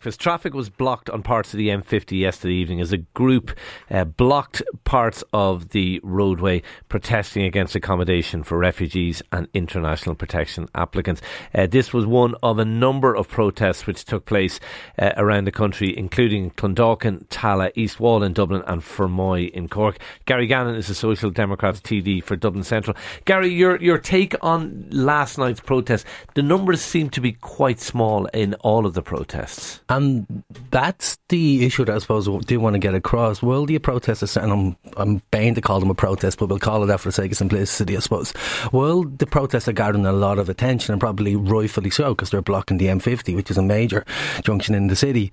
Because traffic was blocked on parts of the M50 yesterday evening as a group uh, blocked parts of the roadway protesting against accommodation for refugees and international protection applicants. Uh, this was one of a number of protests which took place uh, around the country, including Clondalkin, Tallaght, East Wall in Dublin, and Fermoy in Cork. Gary Gannon is a Social Democrats TD for Dublin Central. Gary, your your take on last night's protest? The numbers seem to be quite small in all of the protests. And that's the issue that I suppose we do want to get across. Will the protesters, and I'm, I'm bound to call them a protest, but we'll call it that for the sake of simplicity, I suppose. Will the protests are gathering a lot of attention and probably rightfully so because they're blocking the M50, which is a major junction in the city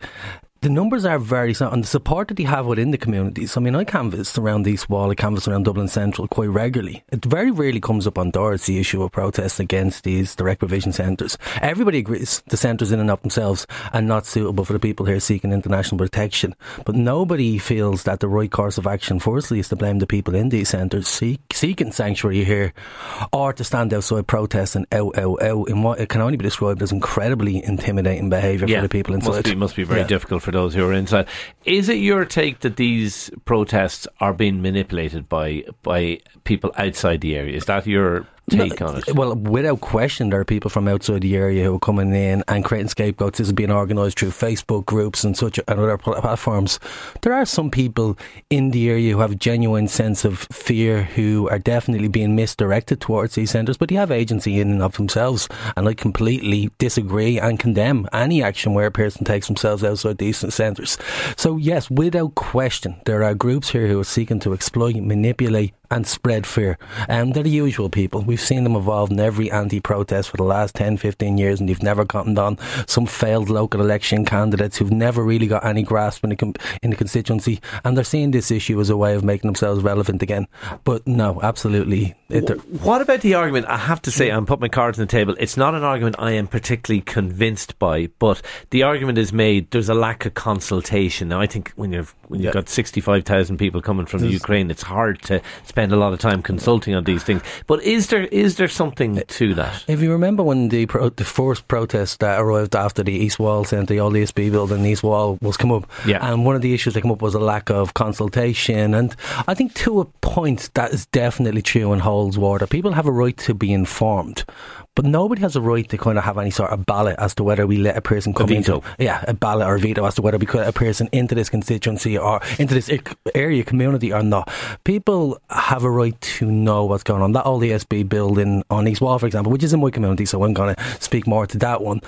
the numbers are very and the support that they have within the communities. I mean, I canvass around East Wall, I canvass around Dublin Central quite regularly. It very rarely comes up on doors the issue of protests against these direct provision centres. Everybody agrees the centres in and of themselves are not suitable for the people here seeking international protection, but nobody feels that the right course of action, firstly, is to blame the people in these centres seek, seeking sanctuary here, or to stand outside protesting out, oh, out, oh, out oh, in what it can only be described as incredibly intimidating behaviour yeah, for the people inside. Must be, must be very yeah. difficult for those who are inside. Is it your take that these protests are being manipulated by by people outside the area? Is that your take no, on it? Well, without question, there are people from outside the area who are coming in and creating scapegoats. This is being organised through Facebook groups and such and other platforms. There are some people in the area who have a genuine sense of fear who are definitely being misdirected towards these centres, but they have agency in and of themselves. And I completely disagree and condemn any action where a person takes themselves outside these centres. So, yes, without question, there are groups here who are seeking to exploit, manipulate, and spread fear. And they're the usual people. We've seen them involved in every anti-protest for the last 10, 15 years and they've never gotten on. Some failed local election candidates who've never really got any grasp in the, in the constituency and they're seeing this issue as a way of making themselves relevant again. But no, absolutely. what about the argument? I have to say, I'm putting my cards on the table. It's not an argument I am particularly convinced by, but the argument is made there's a lack of consultation. Now, I think when you've, when you've yeah. got 65,000 people coming from the Ukraine, it's hard to spend a lot of time consulting on these things. But is there is there something eh, to that? If you remember when the pro- the first protest that arrived after the East Wall Centre, the old ESB building, East Wall was come up, yeah. and one of the issues that came up was a lack of consultation, and I think to a point that is definitely true and holds water. People have a right to be informed, but nobody has a right to kind of have any sort of ballot as to whether we let a person come a into yeah a ballot or veto as to whether we put a person into this constituency or into this area community or not. People have a right to know what's going on. That old ESB building on East Wall, for example, which is in my community, so I'm going to speak more to that one.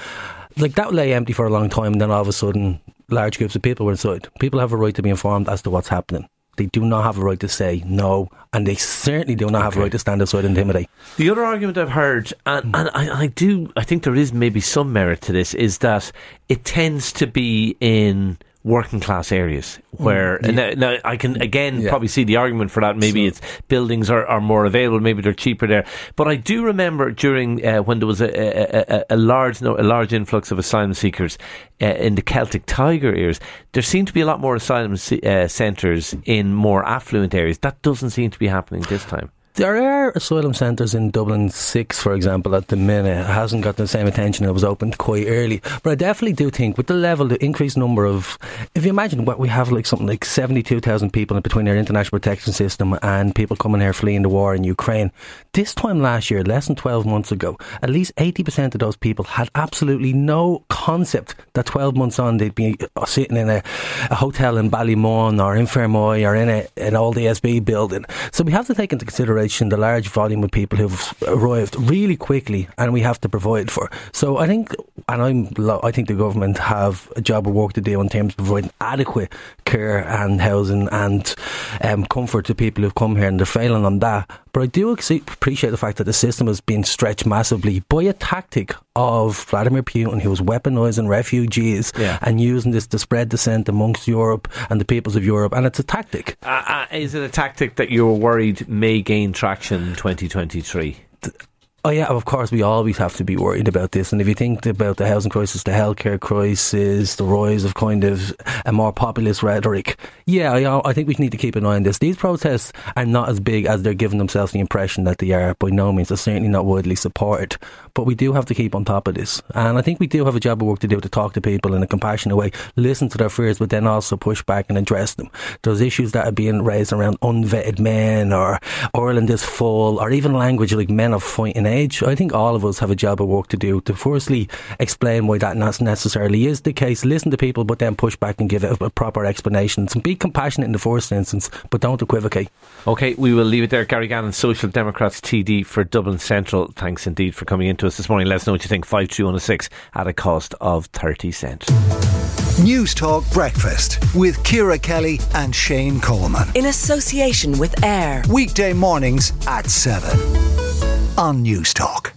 Like that lay empty for a long time, and then all of a sudden, large groups of people were inside. People have a right to be informed as to what's happening. They do not have a right to say no, and they certainly do not have okay. a right to stand outside and intimidate. The other argument I've heard, and, hmm. and I, I do, I think there is maybe some merit to this, is that it tends to be in working class areas where mm, yeah. now, now, I can again yeah. probably see the argument for that maybe so. it's buildings are, are more available maybe they're cheaper there but I do remember during uh, when there was a, a, a, a large no, a large influx of asylum seekers uh, in the Celtic Tiger areas there seemed to be a lot more asylum uh, centres in more affluent areas that doesn't seem to be happening this time there are asylum centres in Dublin 6, for example, at the minute. It hasn't got the same attention. It was opened quite early. But I definitely do think with the level, the increased number of, if you imagine what we have like something like 72,000 people between our international protection system and people coming here fleeing the war in Ukraine. This time last year, less than 12 months ago, at least 80% of those people had absolutely no concept that 12 months on they'd be uh, sitting in a, a hotel in Ballymun or in Fermoy or in a, an old ESB building. So we have to take into consideration the large volume of people who've arrived really quickly, and we have to provide for. So I think, and I'm, I think the government have a job of work to do in terms of providing adequate care and housing and um, comfort to people who've come here, and they're failing on that. But I do appreciate the fact that the system has been stretched massively by a tactic of Vladimir Putin, who was weaponizing refugees yeah. and using this to spread dissent amongst Europe and the peoples of Europe. And it's a tactic. Uh, uh, is it a tactic that you're worried may gain traction in 2023? Oh yeah, of course we always have to be worried about this. And if you think about the housing crisis, the healthcare crisis, the rise of kind of a more populist rhetoric, yeah, I, I, think we need to keep an eye on this. These protests are not as big as they're giving themselves the impression that they are. By no means, they're certainly not widely supported. But we do have to keep on top of this, and I think we do have a job of work to do to talk to people in a compassionate way, listen to their fears, but then also push back and address them. Those issues that are being raised around unvetted men, or Ireland is full, or even language like men of fighting age, I think all of us have a job of work to do to firstly explain why that not necessarily is the case, listen to people, but then push back and give it a proper explanation. And be compassionate in the first instance, but don't equivocate. Okay, we will leave it there. Gary Gannon, Social Democrats TD for Dublin Central. Thanks indeed for coming into us this morning. Let us know what you think. 53106 at a cost of 30 cent. Newstalk Breakfast with Ciara Kelly and Shane Coleman. In association with AIR. Weekday mornings at 7 on Newstalk.